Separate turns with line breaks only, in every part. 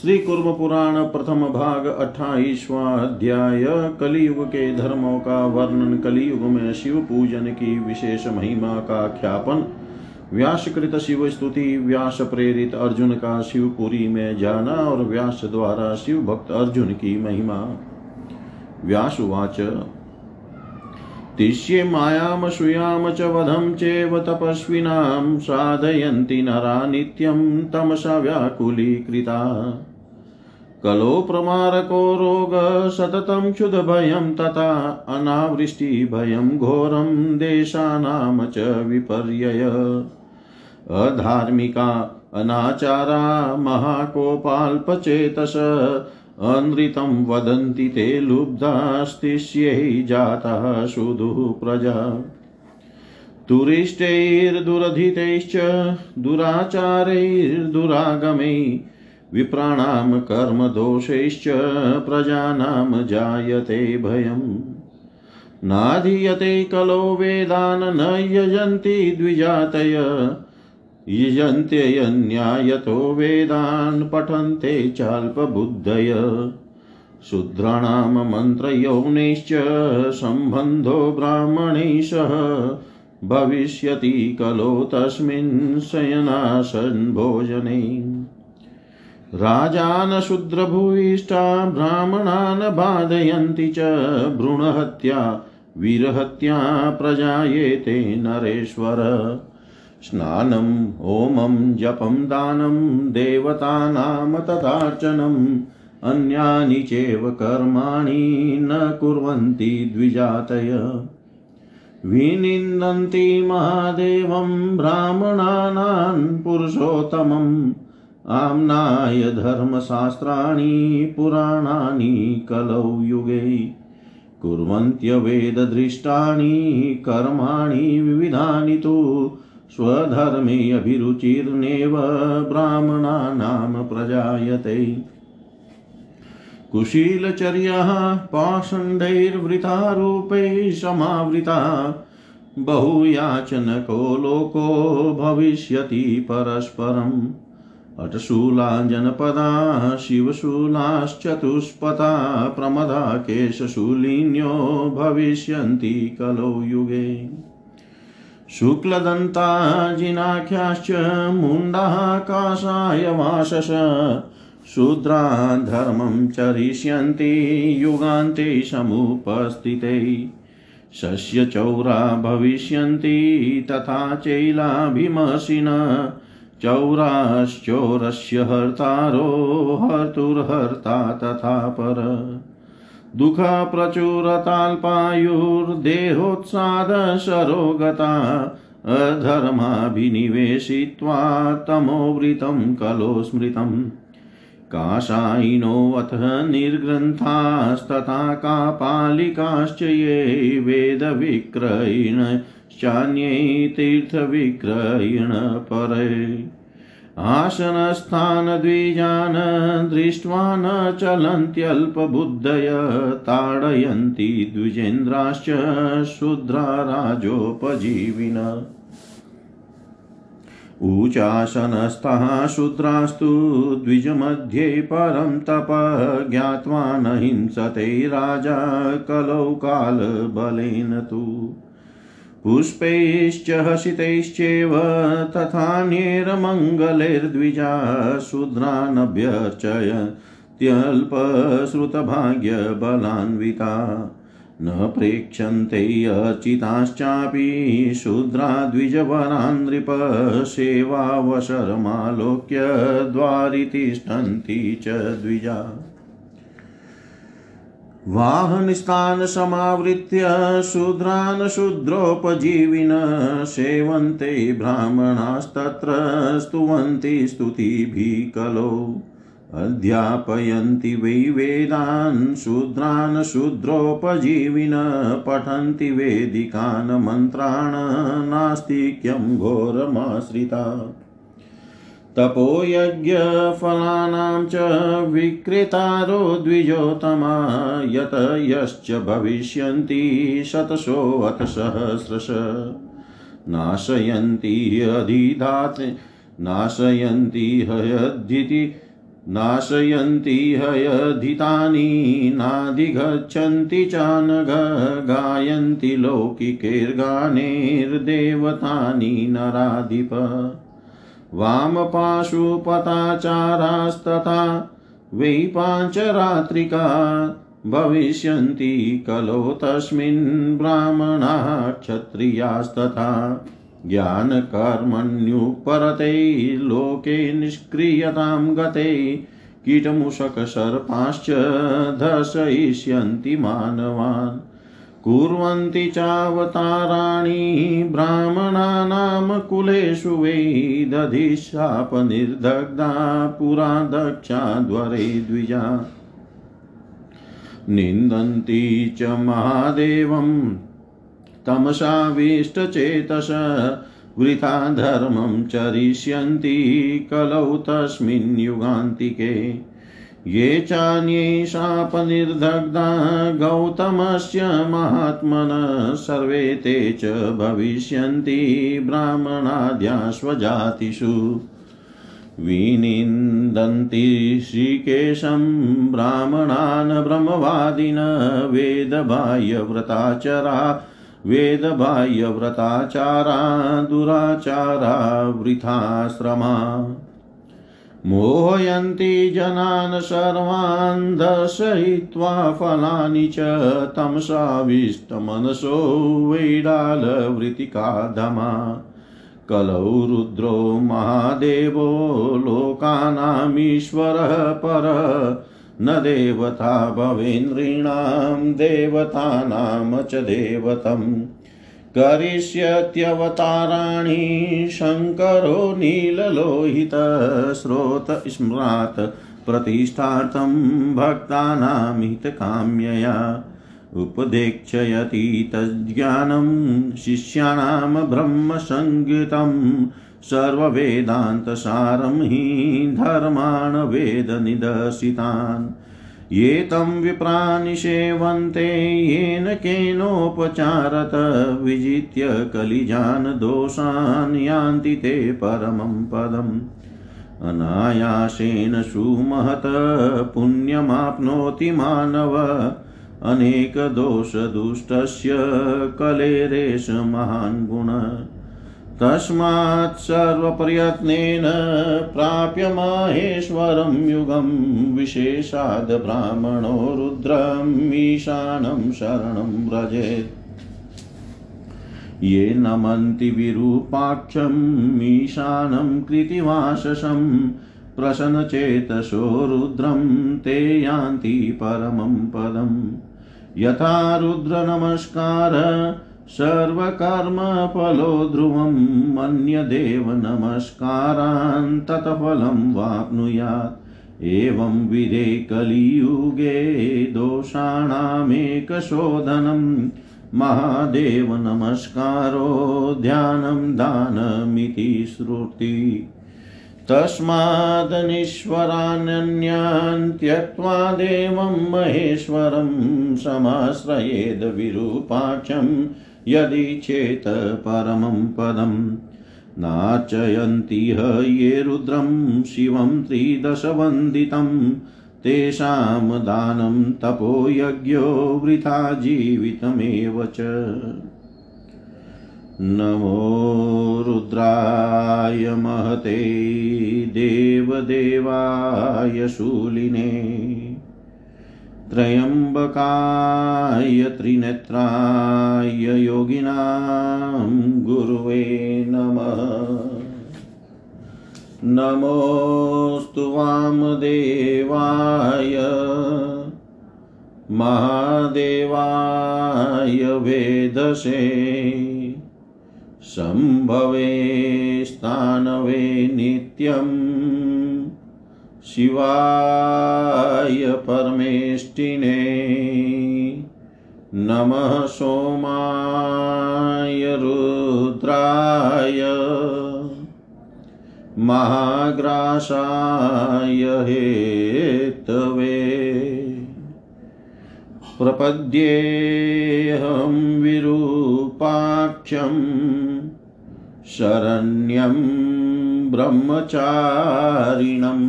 श्री कुर्म पुराण प्रथम भाग अट्ठाईसवा अध्याय कलियुग के धर्मों का वर्णन। कलियुग में शिव पूजन की विशेष महिमा का ख्यापन। व्यासकृत शिव स्तुति, व्यास प्रेरित अर्जुन का शिवपुरी में जाना और व्यास द्वारा शिव भक्त अर्जुन की महिमा। व्यासुवाच। मायामसूयाम च वधं चेव तपस्विनां साधयन्ति नरा नित्यं तमसा व्याकुलीकृता। कलो प्रमारको रोग सततं क्षुधभयं तथा अनावृष्टिभयं घोरं देशानां च विपर्यय। अधार्मिका, अनाचारा, महाकोपाल्पचेतस अनृतं वदन्ति ते लुब्धास्तिष्यै जातः सुदुः प्रजा। तुरिष्टैर्दुरधितैश्च, दुराचारैर्दुरागमै, विप्राणां कर्मदोषैश्च प्रजानां जायते भयम्। नाधीयते कलो वेदान् न यजन्ति द्विजातय यजन्त्ययन्यायतो वेदान् पठन्ते चाल्पबुद्धय। शूद्राणां मन्त्रयौनैश्च सम्बन्धो ब्राह्मणैः सह। भविष्यति कलो तस्मिन् शयनासन् भोजने। राजान शूद्रभूयिष्ठा ब्राह्मणान् बाधयन्ति च भ्रूणहत्या, वीरहत्या प्रजायेते नरेश्वर। स्नानं, होमं, जपं, दानं देवतानां तथार्चनम् अन्यानि चैव कर्माणि न कुर्वन्ति द्विजातय। विनिन्दन्ति महादेवं, ब्राह्मणानां पुरुषोत्तमम् आम्नाय धर्मशास्त्राणि, पुराणानि कलौ युगे कुर्वन्त्यवेददृष्टानि, कर्माणि विविधानि तु स्वधर्मे अभिरुचिर्नेव ब्राह्मणानां प्रजायते। कुशीलचर्याः पाषण्डैर्वृतारूपैः समावृता। बहुयाचनको लोको भविष्यति परस्परम्। अटशूला जनपदा शिवशूलाश्चतुष्पथा प्रमदा केशशूलिन्यो भविष्यन्ति कलो युगे। शुक्लदन्ता जिनाख्याश्च मुण्डाः काषाय वाशस शूद्रा धर्मं चरिष्यन्ति युगान्ते समुपस्थिते। शस्यचौरा भविष्यन्ति तथा चैलाभिमसिन चौराश्चोरस्य हर्तारो हर्तुर्हर्ता तथा पर। दुःखप्रचुरताल्पायुर्देहोत्सादशरो गता अधर्माभिनिवेशित्वा तमोवृतं कलो स्मृतम् काशायिनोऽथ निर्ग्रन्थास्तथा कापालिकाश्च ये वेदविक्रयिणश्चान्ये तीर्थविक्रयिण परे आसनस्थानद्विजान् दृष्ट्वा न चलन्त्यल्पबुद्धय ताडयन्ति द्विजेन्द्राश्च शूद्रा राजोपजीविन ऊचासनस्थः शूद्रास्तु द्विजमध्ये परं तप ज्ञात्वा न हिंसते राजा कलौ कालबलेन तु। पुष्पैश्च हसितैश्चैव तथान्यैर्मङ्गलैर्द्विजा शूद्रानभ्यर्चयत्यल्पश्रुतभाग्यबलान्विता। न प्रेक्षन्ते अचिताश्चापि शूद्रा द्विजवरान् नृप सेवावसरमालोक्य द्वारि तिष्ठन्ति च द्विजा। वाहनस्थान् समावृत्य, शूद्रान् शूद्रोपजीविन, सेवन्ते ब्राह्मणास्तत्र स्तुवन्ति स्तुतिभिः कलो अध्यापयन्ति वै वेदान्, शूद्रान् शूद्रोपजीविन, पठन्ति वेदिकान्, मन्त्रान्, नास्तिक्यं घोरमाश्रिता तपोयज्ञफलानां च विक्रेतारो द्विजोतमा यत यश्च भविष्यन्ति शतशोऽथ सहस्रश। नाशयन्ति अधिधात् नाशयन्ति हयद्धिति, नाशयन्ति हयधितानि, नाधिगच्छन्ति च नघ गायन्ति लौकिकैर्गानैर्देवतानि नराधिप। वामपाशुपताचारास्तथा वै पाञ्चरात्रिका भविष्यन्ति कलो तस्मिन् ब्राह्मणाः क्षत्रियास्तथा ज्ञानकर्मण्युपरते लोके निष्क्रियतां गते कीटमुषकसर्पाश्च दर्शयिष्यन्ति मानवान्। कुर्वन्ति चावताराणि ब्राह्मणानां कुलेषु वै दधिशापनिर्दग्धा पुरा दक्षाध्वरे द्विजा। निन्दन्ति च महादेवम् तमसाविष्टचेतस वृथा धर्मं चरिष्यन्ति कलौ तस्मिन् युगान्तिके। ये चान्ये शापनिर्दग्धा गौतमस्य महात्मनः सर्वे ते च भविष्यन्ति ब्राह्मणाद्याश्वजातिषु विनिन्दन्ति श्रीकेशं ब्राह्मणान् ब्रह्मवादिन वेदबाह्यव्रताचरा, वेदबाह्यव्रताचारा, दुराचारा, वृथाश्रमा। मोहयन्ति जनान् सर्वान् दर्शयित्वा फलानि च तमसाविष्टमनसो वैडालवृत्तिकाधमा। कलौ रुद्रो महादेवो लोकानामीश्वरः परः। न देवता भवेन्द्रीणां देवतानां च देवतम्। करिष्यत्यवताराणि शङ्करो नीललोहितस्रोत स्म्रात् प्रतिष्ठार्थं भक्तानां हितकाम्यया उपदेक्षयति तज्ज्ञानं शिष्याणां ब्रह्मसङ्गीतम् सर्ववेदान्तसारं हि धर्मान् वेदनिदर्शितान् ये तं विप्रानिषेवन्ते, येन केनोपचारत, विजित्य कलिजान् दोषान् यान्ति ते परमं पदम्। अनायासेन सुमहत, पुण्यमाप्नोति मानव। अनेकदोषदुष्टस्य कलेरेश महान् गुण। तस्मात् सर्वप्रयत्नेन प्राप्य माहेश्वरं युगं विशेषाद् ब्राह्मणो रुद्रम् ईशानं शरणं व्रजेत्। ये नमन्ति विरूपाक्षम् ईशानं कृतिवाससं प्रसन्नचेतसो रुद्रं ते यान्ति परमं पदम्। यथा रुद्रनमस्कार सर्वकर्मफलो ध्रुवम् अन्यदेव नमस्कारान् तत्फलं वाप्नुयात्। एवं विधे कलियुगे दोषाणामेकशोधनम्। महादेव नमस्कारो, ध्यानं दानमिति श्रुति। तस्मादनीश्वरानन्यान् त्यक्त्वा देवं महेश्वरं समाश्रयेद विरूपाक्षं यदि चेत् परमं पदम् नार्चयन्ति ह ये रुद्रं शिवं त्रिदशवन्दितं, तेषां दानं तपोयज्ञो वृथा जीवितमेव च। नमो रुद्राय महते देवदेवाय शूलिने। त्र्यम्बकाय त्रिनेत्राय योगिनां गुरुवे नमः। नमोऽस्तु वामदेवाय महादेवाय वेदसे सम्भवे स्थानवे नित्यम्। शिवाय परमेष्टिने नमः सोमाय रुद्राय महाग्रासाय हेतवे प्रपद्येऽहं विरूपाक्षं शरण्यं ब्रह्मचारिणम्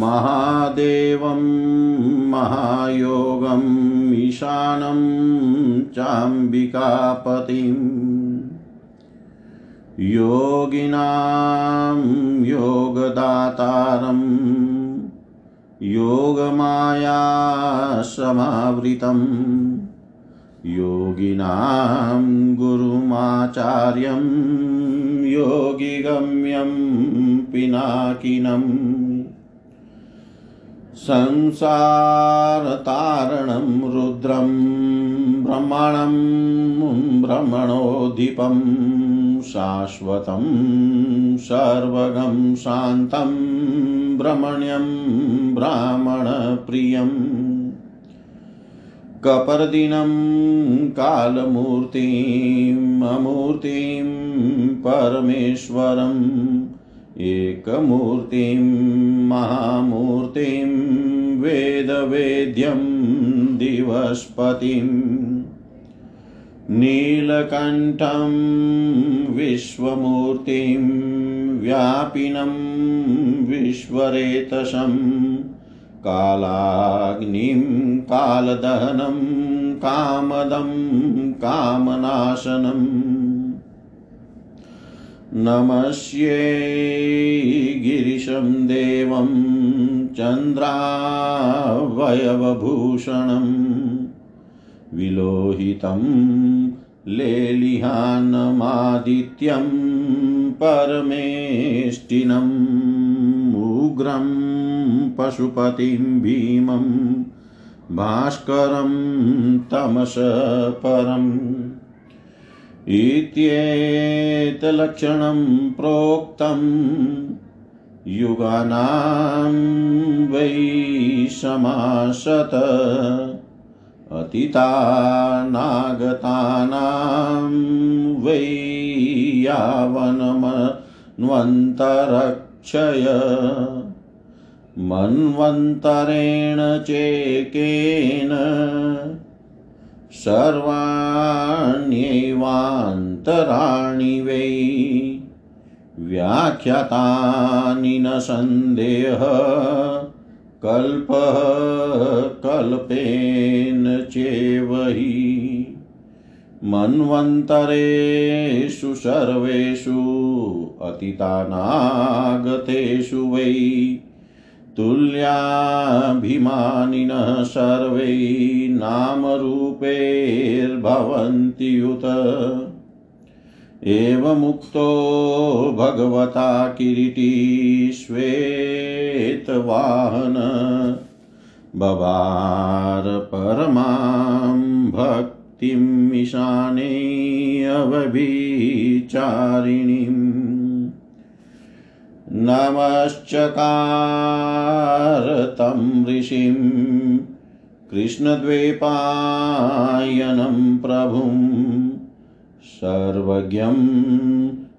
महादेवं महायोगम् ईशानं चाम्बिकापतिम् योगिनां योगदातारम् योगमायासमावृतम् योगिनां गुरुमाचार्यं योगिगम्यं पिनाकिनम् संसारतारणं रुद्रं ब्रह्मणं ब्रह्मणोद्दीपं शाश्वतं सर्वगं शान्तं ब्रह्मण्यं ब्राह्मणप्रियम् कपर्दिनं कालमूर्तिम् अमूर्तिं परमेश्वरम् एकमूर्तिं महामूर्तिं वेदवेद्यं दिवस्पतिम् नीलकण्ठं विश्वमूर्तिं व्यापिनं विश्वरेतसं। कालाग्निं कालदहनं कामदं कामनाशनम् नमस्ये गिरिशं देवं चन्द्रावयवभूषणं विलोहितं लेलिहानमादित्यं परमेष्टिनम् उग्रं पशुपतिं भीमं भास्करं तमस परम् इत्येतलक्षणं प्रोक्तं युगानां वै समासत अतीतानागतानां वै यावनमन्वन्तरक्षय मन्वन्तरेण चेकेन सर्वाण्येवान्तराणि वै व्याख्यातानि न सन्देह कल्पः कल्पेन चेव हि मन्वन्तरेषु सर्वेषु अतीतानागतेषु वै तुल्याभिमानिनः सर्वै नामरूपैर्भवन्ति युत एवमुक्तो भगवता किरीटी श्वेतवाहन। बभार परमां भक्तिमीशाने अवभिचारिणीम्। नमश्चकार तं ऋषिं कृष्णद्वैपायनं प्रभुं सर्वज्ञं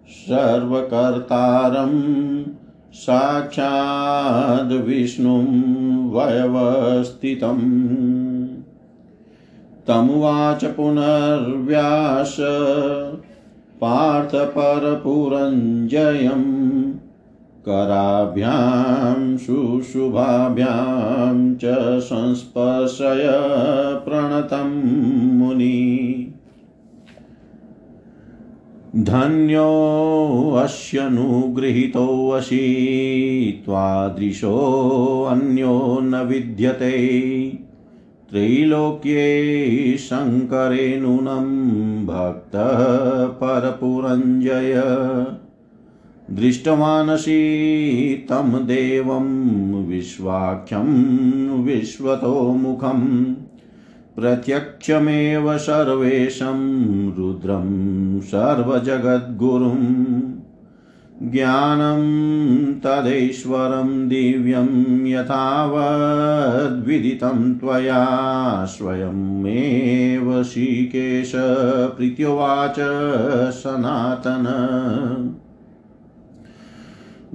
सर्वकर्तारं साक्षाद्विष्णुं वयवस्थितम्। तमुवाच पुनर्व्यास पार्थपरपुरञ्जयम् कराभ्यां, शुशुभाभ्यां च संस्पर्शय प्रणतं मुनि। धन्योऽस्यनुगृहीतोऽसि त्वादृशोऽन्यो न विद्यते। त्रैलोक्ये शङ्करे नूनं भक्तः परपुरञ्जय। दृष्टवानसि तं देवं विश्वाख्यं विश्वतोमुखं प्रत्यक्षमेव सर्वेशं रुद्रं सर्वजगद्गुरुं ज्ञानं तदैश्वरं दिव्यं यथावद्विदितं त्वया स्वयमेव श्रीकेश प्रीत्योवाच सनातन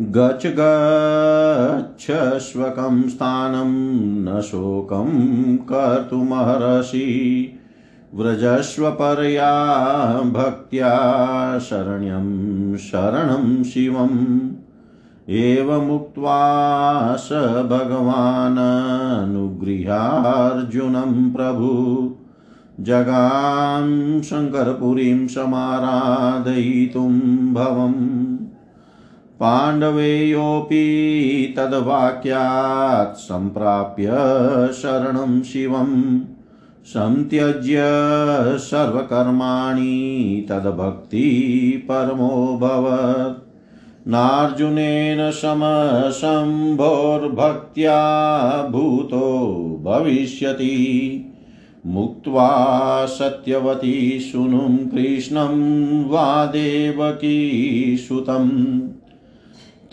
गच्छ गच्छस्वकं स्थानं न शोकं कर्तुमर्हसि व्रजस्व परया भक्त्या शरण्यं शरणं शिवं एवमुक्त्वा स भगवाननुगृहार्जुनं प्रभु। जगां शङ्करपुरीं समाराधयितुं भवम्। पाण्डवेयोऽपि तद्वाक्यात् सम्प्राप्य शरणं शिवं संत्यज्य सर्वकर्माणि तद्भक्ति परमोऽभवत् नार्जुनेन समशम्भोर्भक्त्या भूतो भविष्यति। मुक्त्वा सत्यवती सुनुं कृष्णं वा देवकी सुतम्।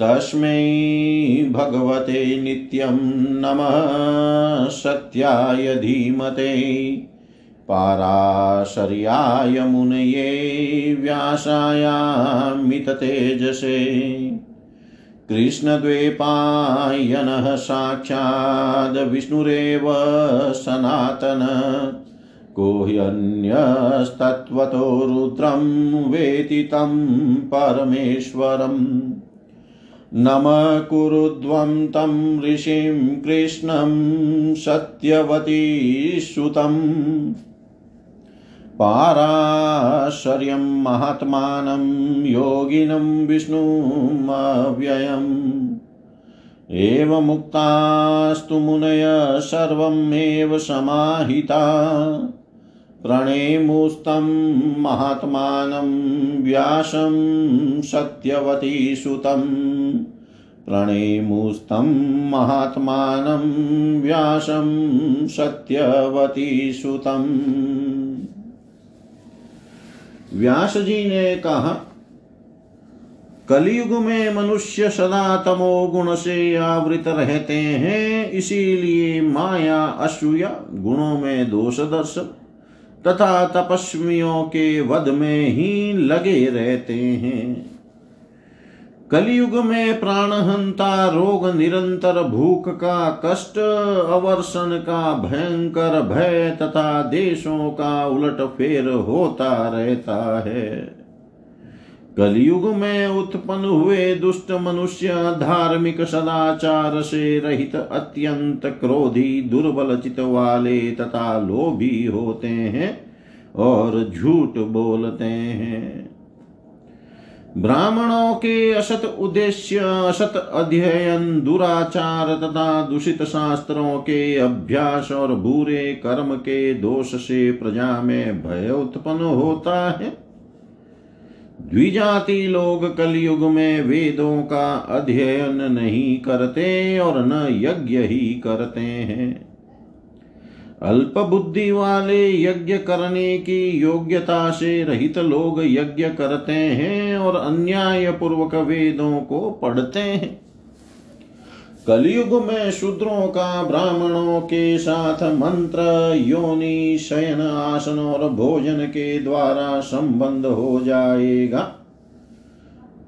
तस्मै भगवते नित्यं नमः सत्याय धीमते पाराशर्याय मुनये व्यासायामिततेजसे कृष्णद्वैपायनः विष्णुरेव सनातन। को ह्यन्यस्तत्त्वतो रुद्रं वेति तं परमेश्वरम्। नमः कुरुध्वं तं ऋषिं कृष्णं सत्यवती सुतम् पाराशर्यं महात्मानं योगिनं विष्णुमव्ययम्। एवमुक्तास्तु मुनय सर्वमेव समाहिता। प्रणेमुस्तं महात्मानं व्यासं सत्यवती सुतं प्रणेमुस्तं महात्मानं व्यासं सत्यवती व्यास जी ने कहा, कलयुग में मनुष्य सदा तमो गुण से आवृत रहते हैं, इसीलिए माया असूया गुणों में दोष दर्शन तथा तपस्वियों के वध में ही लगे रहते हैं। कलयुग में प्राणहंता रोग निरंतर भूख का कष्ट, अवर्षण का भयंकर भय तथा देशों का उलट फेर होता रहता है। कलयुग में उत्पन्न हुए दुष्ट मनुष्य धार्मिक सदाचार से रहित अत्यंत क्रोधी, दुर्बल चित वाले तथा लोभी होते हैं और झूठ बोलते हैं। ब्राह्मणों के असत उद्देश्य, असत अध्ययन, दुराचार तथा दूषित शास्त्रों के अभ्यास और बुरे कर्म के दोष से प्रजा में भय उत्पन्न होता है। द्विजाति लोग कलयुग में वेदों का अध्ययन नहीं करते और न यज्ञ ही करते हैं। अल्प बुद्धि वाले यज्ञ करने की योग्यता से रहित लोग यज्ञ करते हैं और अन्याय पूर्वक वेदों को पढ़ते हैं। कलयुग में शूद्रों का, ब्राह्मणों के साथ मंत्र, योनि, शयन आसन और भोजन के द्वारा संबंध हो जाएगा।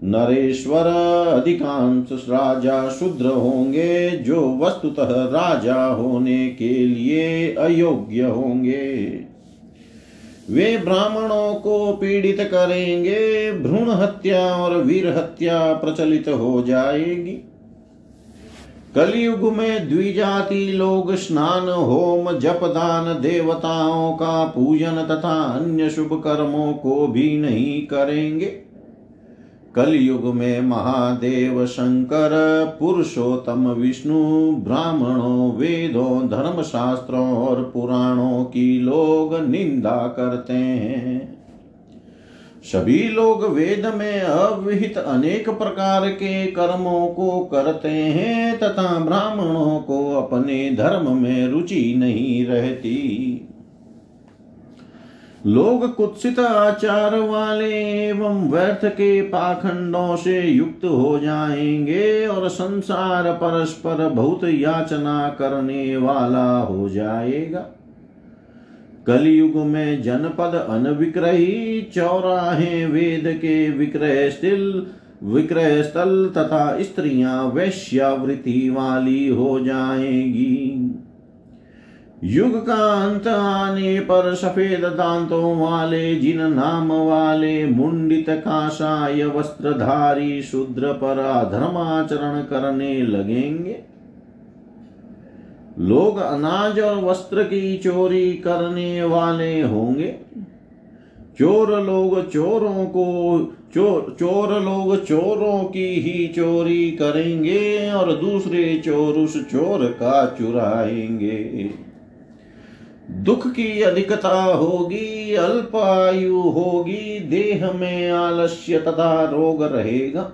नरेश्वर अधिकांश राजा शूद्र होंगे, जो वस्तुतः राजा होने के लिए अयोग्य होंगे। वे ब्राह्मणों को पीड़ित करेंगे, भ्रूण हत्या और वीर हत्या प्रचलित हो जाएगी। कलयुग में द्विजाति लोग स्नान, होम जप दान देवताओं का पूजन तथा अन्य शुभ कर्मों को भी नहीं करेंगे। कलयुग में महादेव, शंकर, पुरुषोत्तम, विष्णु, ब्राह्मणों, वेदों धर्म शास्त्रों और पुराणों की लोग निंदा करते हैं। सभी लोग वेद में अविहित अनेक प्रकार के कर्मों को करते हैं तथा ब्राह्मणों को अपने धर्म में रुचि नहीं रहती। लोग कुत्सित आचार वाले एवं व्यर्थ के पाखंडों से युक्त हो जाएँगे और संसार परस्पर बहुत याचना करने वाला हो जाएगा। कलयुग में जनपद अनविक्रही चौराहे वेद के विक्रय स्थल विक्रय स्थल तथा स्त्रियाँ वैश्यावृत्ति वाली हो जाएगी। युग का अंत आने पर सफ़ेद दांतों वाले, जिन नाम वाले मुंडित काशाय वस्त्रधारी शूद्र पर अधर्माचरण करने लगेंगे। लोग अनाज और वस्त्र की चोरी करने वाले होंगे। चोर लोग चोरों को, चोर चोर लोग चोरों की ही चोरी करेंगे और दूसरे चोर उस चोर का चुराएँगे। दुख की अधिकता होगी, अल्पायु होगी, देह में आलस्य तथा रोग रहेगा।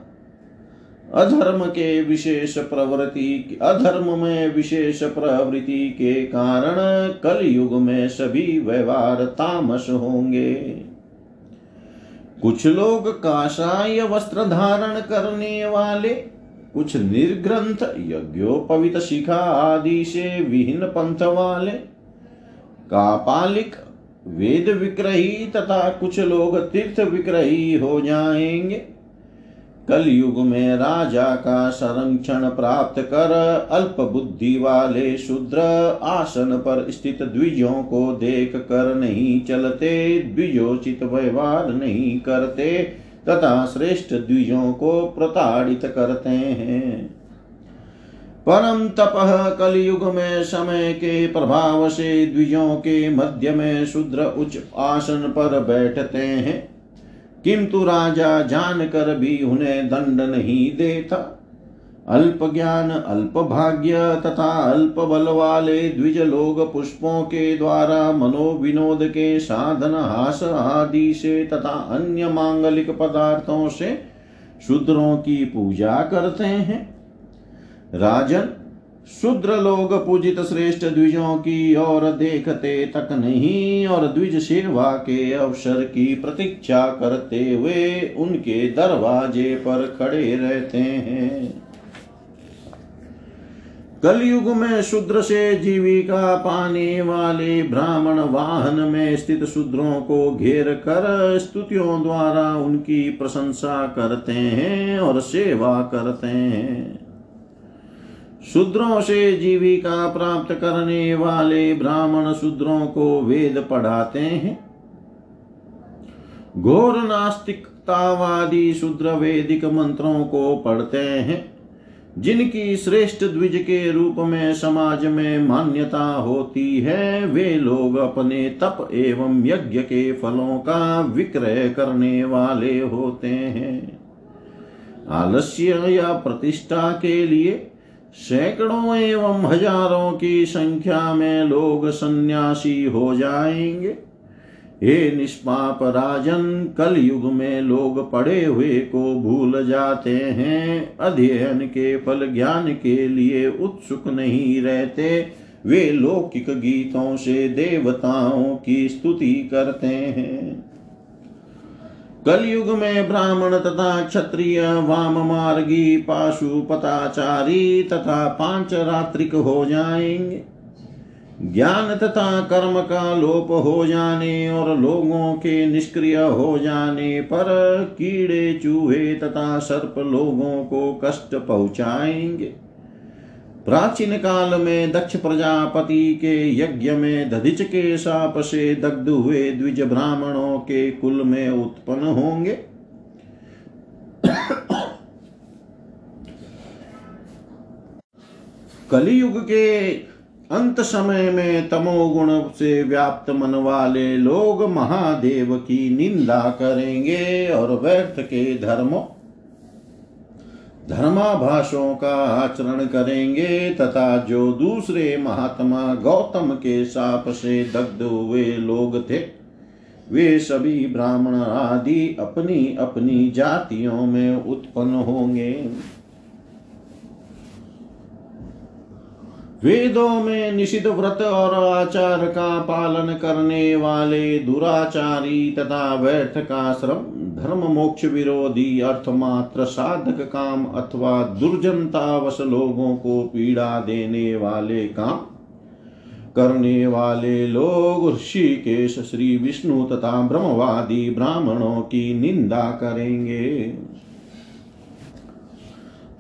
अधर्म के विशेष प्रवृत्ति अधर्म में विशेष प्रवृत्ति के कारण कल युग में सभी व्यवहार तामस होंगे। कुछ लोग काशाय वस्त्र धारण करने वाले, कुछ निर्ग्रंथ, यज्ञोपवित शिखा आदि से विहीन पंथ वाले, कापालिक, वेद विग्रही तथा कुछ लोग तीर्थ विग्रही हो जाएँगे। कल युग में राजा का संरक्षण प्राप्त कर अल्प बुद्धि वाले शूद्र आसन पर स्थित द्विजों को देख कर नहीं चलते, द्विजोचित व्यवहार नहीं करते, तथा श्रेष्ठ द्विजों को प्रताड़ित करते हैं। परम तप कलयुग में समय के प्रभाव से द्विजों के मध्य में शूद्र उच्च आसन पर बैठते हैं। किंतु राजा जानकर भी उन्हें दंड नहीं देता। अल्प ज्ञान, अल्प भाग्य तथा अल्प बल वाले द्विज लोग पुष्पों के द्वारा मनोविनोद के साधन, हास आदि से तथा अन्य मांगलिक पदार्थों से शूद्रों की पूजा करते हैं। राजन शूद्र लोग पूजित श्रेष्ठ द्विजों की ओर देखते तक नहीं और द्विज सेवा के अवसर की प्रतीक्षा करते हुए उनके दरवाजे पर खड़े रहते हैं। कलयुग में शूद्र से जीविका पाने वाले ब्राह्मण वाहन में स्थित शूद्रों को घेर कर स्तुतियों द्वारा उनकी प्रशंसा करते हैं और सेवा करते हैं। शूद्रों से जीविका प्राप्त करने वाले ब्राह्मण शूद्रों को वेद पढ़ाते हैं। घोर नास्तिकतावादी शूद्र वेदिक मंत्रों को पढ़ते हैं, जिनकी श्रेष्ठ द्विज के रूप में समाज में मान्यता होती है, वे लोग अपने तप एवं यज्ञ के फलों का विक्रय करने वाले होते हैं। आलस्य या प्रतिष्ठा के लिए सैकड़ों एवं हज़ारों की संख्या में लोग सन्यासी हो जाएँगे। हे निष्पाप राजन कल युग में लोग पढ़े हुए को भूल जाते हैं। अध्ययन के फल ज्ञान के लिए उत्सुक नहीं रहते। वे लौकिक गीतों से देवताओं की स्तुति करते हैं। कलयुग में ब्राह्मण तथा क्षत्रिय, वाम मार्गी पताचारी तथा पाँच रात्रिक हो जाएँगे। ज्ञान तथा कर्म का लोप हो जाने और लोगों के निष्क्रिय हो जाने पर कीड़े, चूहे तथा सर्प लोगों को कष्ट पहुंचाएँगे। प्राचीन काल में दक्ष प्रजापति के यज्ञ में दधिच के साप से दग्ध हुए द्विज ब्राह्मणों के कुल में उत्पन्न होंगे। कलियुग के अंत समय में तमोगुण से व्याप्त मन वाले लोग महादेव की निंदा करेंगे और व्यर्थ के धर्मों धर्माभाषों का आचरण करेंगे तथा जो दूसरे महात्मा गौतम के साप से दग्ध हुए लोग थे, वे सभी ब्राह्मण आदि अपनी अपनी जातियों में उत्पन्न होंगे। वेदों में निषिद्ध व्रत और आचार का पालन करने वाले दुराचारी तथा व्यर्थ का श्रम धर्म मोक्ष विरोधी अर्थमात्र साधक काम अथवा दुर्जनतावश लोगों को पीड़ा देने वाले काम करने वाले लोग ऋषिकेश, श्री विष्णु तथा ब्रह्मवादी ब्राह्मणों की निंदा करेंगे।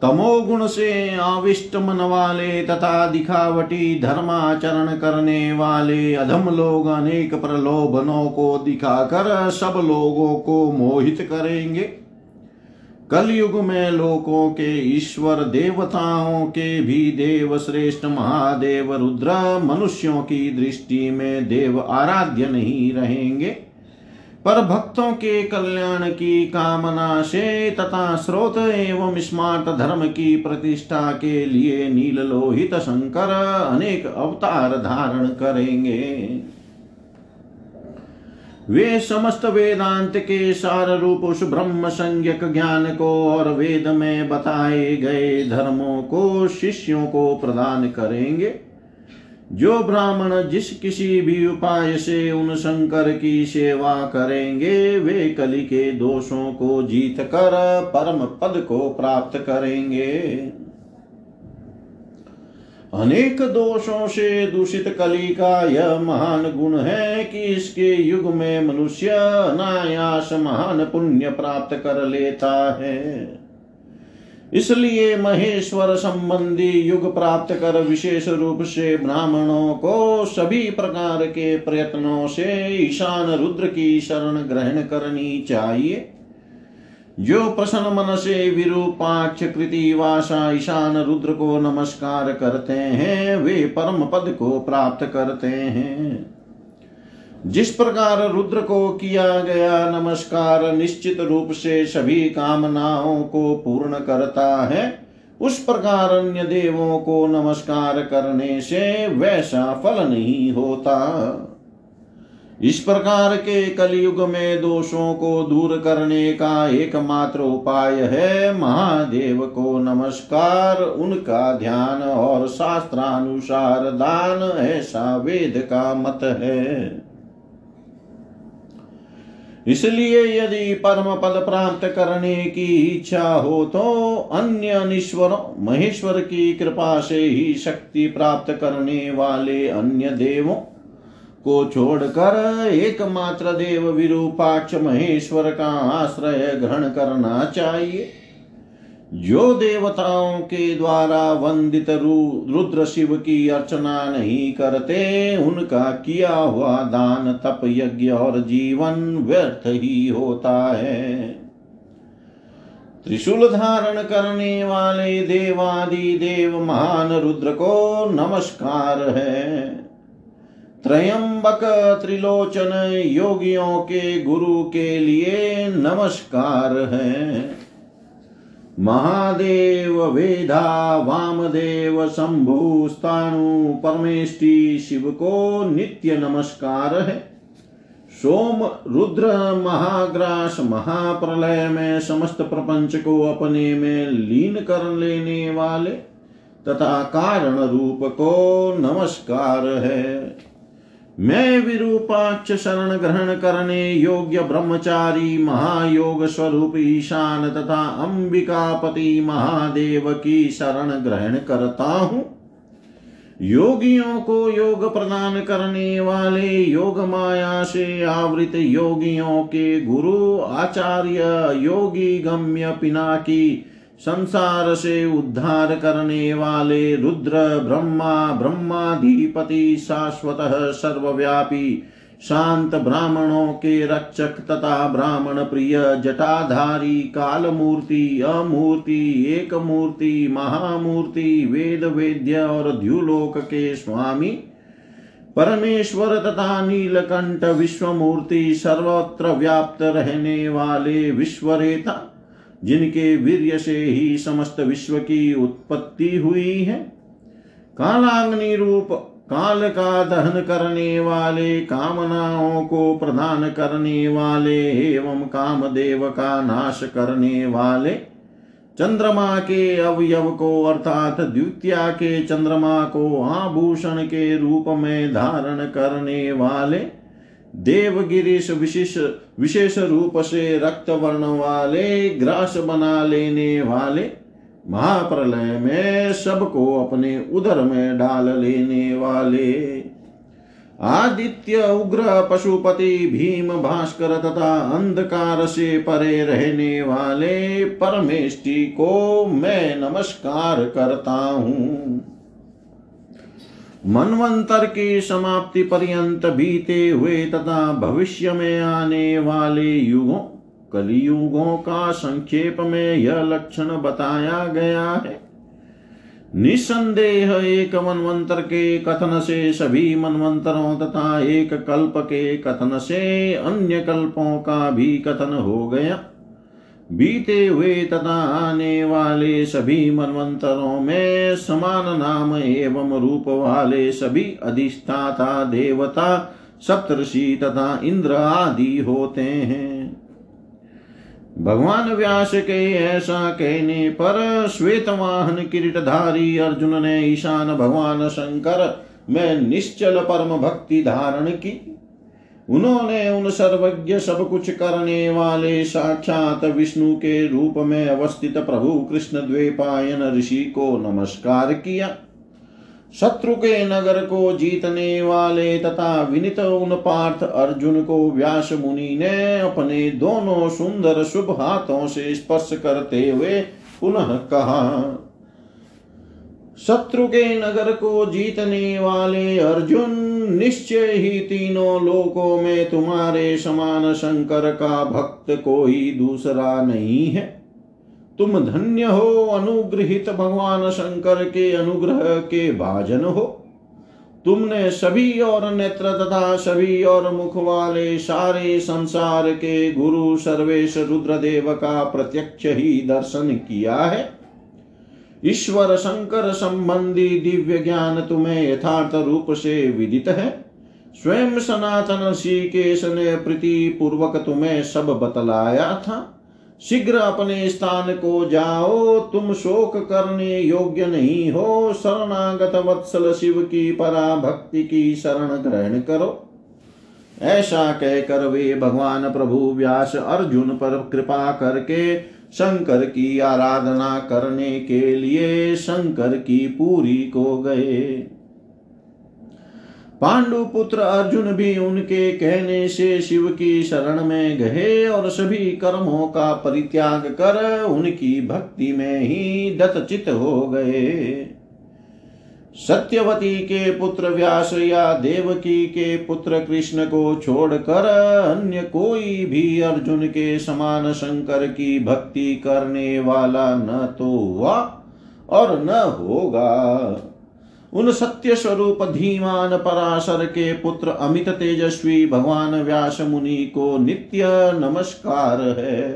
तमोगुण से आविष्ट मन वाले तथा दिखावटी धर्माचरण करने वाले अधम लोग अनेक प्रलोभनों को दिखाकर सब लोगों को मोहित करेंगे। कलयुग में लोकों के ईश्वर देवताओं के भी देव श्रेष्ठ महादेव रुद्र मनुष्यों की दृष्टि में देव आराध्य नहीं रहेंगे। पर भक्तों के कल्याण की कामना से तथा स्रोत एवं स्मार्ट धर्म की प्रतिष्ठा के लिए नील लोहित शंकर अनेक अवतार धारण करेंगे। वे समस्त वेदांत के सार रूप उस ब्रह्म संज्ञक ज्ञान को और वेद में बताए गए धर्मों को शिष्यों को प्रदान करेंगे। जो ब्राह्मण जिस किसी भी उपाय से उन शंकर की सेवा करेंगे, वे कली के दोषों को जीत कर परम पद को प्राप्त करेंगे। अनेक दोषों से दूषित कली का यह महान गुण है कि इसके युग में मनुष्य अनायास महान पुण्य प्राप्त कर लेता है। इसलिए महेश्वर संबंधी युग प्राप्त कर विशेष रूप से ब्राह्मणों को सभी प्रकार के प्रयत्नों से ईशान रुद्र की शरण ग्रहण करनी चाहिए। जो प्रसन्न मन से विरूपाक्ष कृति वासा ईशान रुद्र को नमस्कार करते हैं, वे परम पद को प्राप्त करते हैं। जिस प्रकार रुद्र को किया गया नमस्कार निश्चित रूप से सभी कामनाओं को पूर्ण करता है, उस प्रकार अन्य देवों को नमस्कार करने से वैसा फल नहीं होता। इस प्रकार के कलयुग में दोषों को दूर करने का एकमात्र उपाय है महादेव को नमस्कार, उनका ध्यान और शास्त्रानुसार दान, ऐसा वेद का मत है। इसलिए यदि परम पद प्राप्त करने की इच्छा हो तो अन्य अनिश्वरों, महेश्वर की कृपा से ही शक्ति प्राप्त करने वाले अन्य देवों को छोड़कर एकमात्र देव विरूपाक्ष महेश्वर का आश्रय ग्रहण करना चाहिए। जो देवताओं के द्वारा वंदित रुद्र शिव की अर्चना नहीं करते, उनका किया हुआ दान तप यज्ञ और जीवन व्यर्थ ही होता है। त्रिशूल धारण करने वाले देवादि देव महान रुद्र को नमस्कार है। त्रयंबक त्रिलोचन योगियों के गुरु के लिए नमस्कार है। महादेव वेदा वामदेव शंभु स्थाणु परमेष्टि शिव को नित्य नमस्कार है। सोम, रुद्र, महाग्रास, महाप्रलय में समस्त प्रपंच को अपने में लीन कर लेने वाले तथा कारण रूप को नमस्कार है। मैं विरूपाक्ष शरण ग्रहण करने योग्य ब्रह्मचारी महायोग स्वरूप ईशान तथा अंबिकापति महादेव की शरण ग्रहण करता हूँ। योगियों को योग प्रदान करने वाले योग माया से आवृत योगियों के गुरु आचार्य योगी गम्य पिनाकी संसार से उद्धार करने वाले रुद्र, ब्रह्मा, ब्रह्माधिपति शाश्वत सर्वव्यापी, शांत ब्राह्मणों के रक्षक तथा ब्राह्मण प्रिय, जटाधारी, कालमूर्ति, अमूर्ति एक मूर्ति महामूर्ति वेद वेद्य और द्युलोक के स्वामी, परमेश्वर तथा नीलकंठ विश्वमूर्ति, सर्वत्र व्याप्त रहने वाले विश्वरेता। जिनके वीर्य से ही समस्त विश्व की उत्पत्ति हुई है। कालाग्नि रूप, काल का दहन करने वाले, कामनाओं को प्रदान करने वाले एवं कामदेव का नाश करने वाले, चंद्रमा के अवयव को अर्थात द्वितीया के चंद्रमा को आभूषण के रूप में धारण करने वाले देवगिरीश विशेष विशेष रूप से रक्त वर्ण वाले ग्रास बना लेने वाले महाप्रलय में सबको अपने उदर में डाल लेने वाले। आदित्य, उग्र, पशुपति, भीम, भास्कर तथा अंधकार से परे रहने वाले परमेष्टि को मैं नमस्कार करता हूँ। मनवंतर की समाप्ति पर्यंत बीते हुए तथा भविष्य में आने वाले युगों, कलियुगों का संक्षेप में यह लक्षण बताया गया है। निसंदेह एक मनवंतर के कथन से सभी मनवंतरों तथा एक कल्प के कथन से अन्य कल्पों का भी कथन हो गया। बीते हुए तथा आने वाले सभी मनवंतरों में समान नाम एवं रूप वाले सभी अधिष्ठाता, देवता सप्तषि तथा इंद्र आदि होते हैं। भगवान व्यास के ऐसा कहने पर श्वेत वाहन किरीटधारी अर्जुन ने ईशान भगवान शंकर में निश्चल परम भक्ति धारण की। उन्होंने उन सर्वज्ञ सब कुछ करने वाले साक्षात विष्णु के रूप में अवस्थित प्रभु कृष्ण द्वेपायन ऋषि को नमस्कार किया। शत्रु के नगर को जीतने वाले तथा विनित उन पार्थ अर्जुन को व्यास मुनि ने अपने दोनों सुंदर शुभ हाथों से स्पर्श करते हुए पुनः कहा, शत्रु के नगर को जीतने वाले अर्जुन निश्चय ही तीनों लोकों में तुम्हारे समान शंकर का भक्त कोई दूसरा नहीं है। तुम धन्य हो, अनुग्रहित भगवान शंकर के अनुग्रह के भाजन हो। तुमने सभी और नेत्र तथा सभी और मुख वाले सारे संसार के गुरु सर्वेश रुद्रदेव का प्रत्यक्ष ही दर्शन किया है। ईश्वर शंकर संबंधी दिव्य ज्ञान तुम्हें यथार्थ रूप से विदित है। स्वयं सनातन ऋषिकेश ने प्रीति पूर्वक तुम्हें सब बतलाया था। शीघ्र अपने स्थान को जाओ, तुम शोक करने योग्य नहीं हो। शरणागत वत्सल शिव की परा भक्ति की शरण ग्रहण करो। ऐसा कहकर वे भगवान प्रभु व्यास अर्जुन पर कृपा करके शंकर की आराधना करने के लिए शंकर की पूरी को गए। पांडु पुत्र अर्जुन भी उनके कहने से शिव की शरण में गए और सभी कर्मों का परित्याग कर उनकी भक्ति में ही दत्तचित हो गए। सत्यवती के पुत्र व्यास या देवकी के पुत्र कृष्ण को छोड़कर अन्य कोई भी अर्जुन के समान शंकर की भक्ति करने वाला न तो हुआ और न होगा। उन सत्य स्वरूप धीमान पराशर के पुत्र अमित तेजस्वी भगवान व्यास मुनि को नित्य नमस्कार है।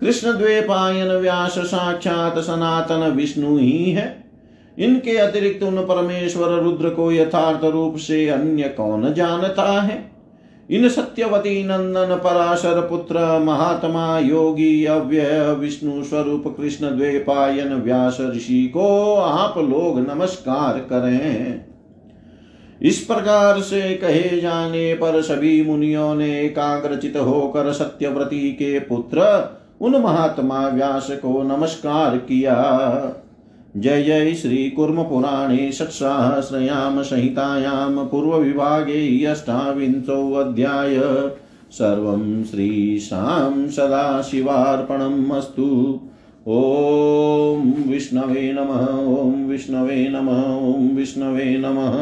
कृष्ण द्वेपायन व्यास साक्षात सनातन विष्णु ही है। इनके अतिरिक्त उन परमेश्वर रुद्र को यथार्थ रूप से अन्य कौन जानता है? इन सत्यवती नंदन पराशर पुत्र महात्मा योगी अव्यय विष्णु स्वरूप कृष्ण द्वेपायन व्यास ऋषि को आप लोग नमस्कार करें। इस प्रकार से कहे जाने पर सभी मुनियों ने एकाग्रचित होकर सत्यव्रती के पुत्र, उन महात्मा व्यास को नमस्कार किया। जय जय श्रीकुर्मपुराणे षट्सहस्रयां संहितायां पूर्वविभागे अष्टाविंशोऽध्याय सर्वं श्रीशां सदाशिवार्पणम् अस्तु। ॐ विष्णवे नमः, ॐ विष्णवे नमः, ॐ विष्णवे नमः।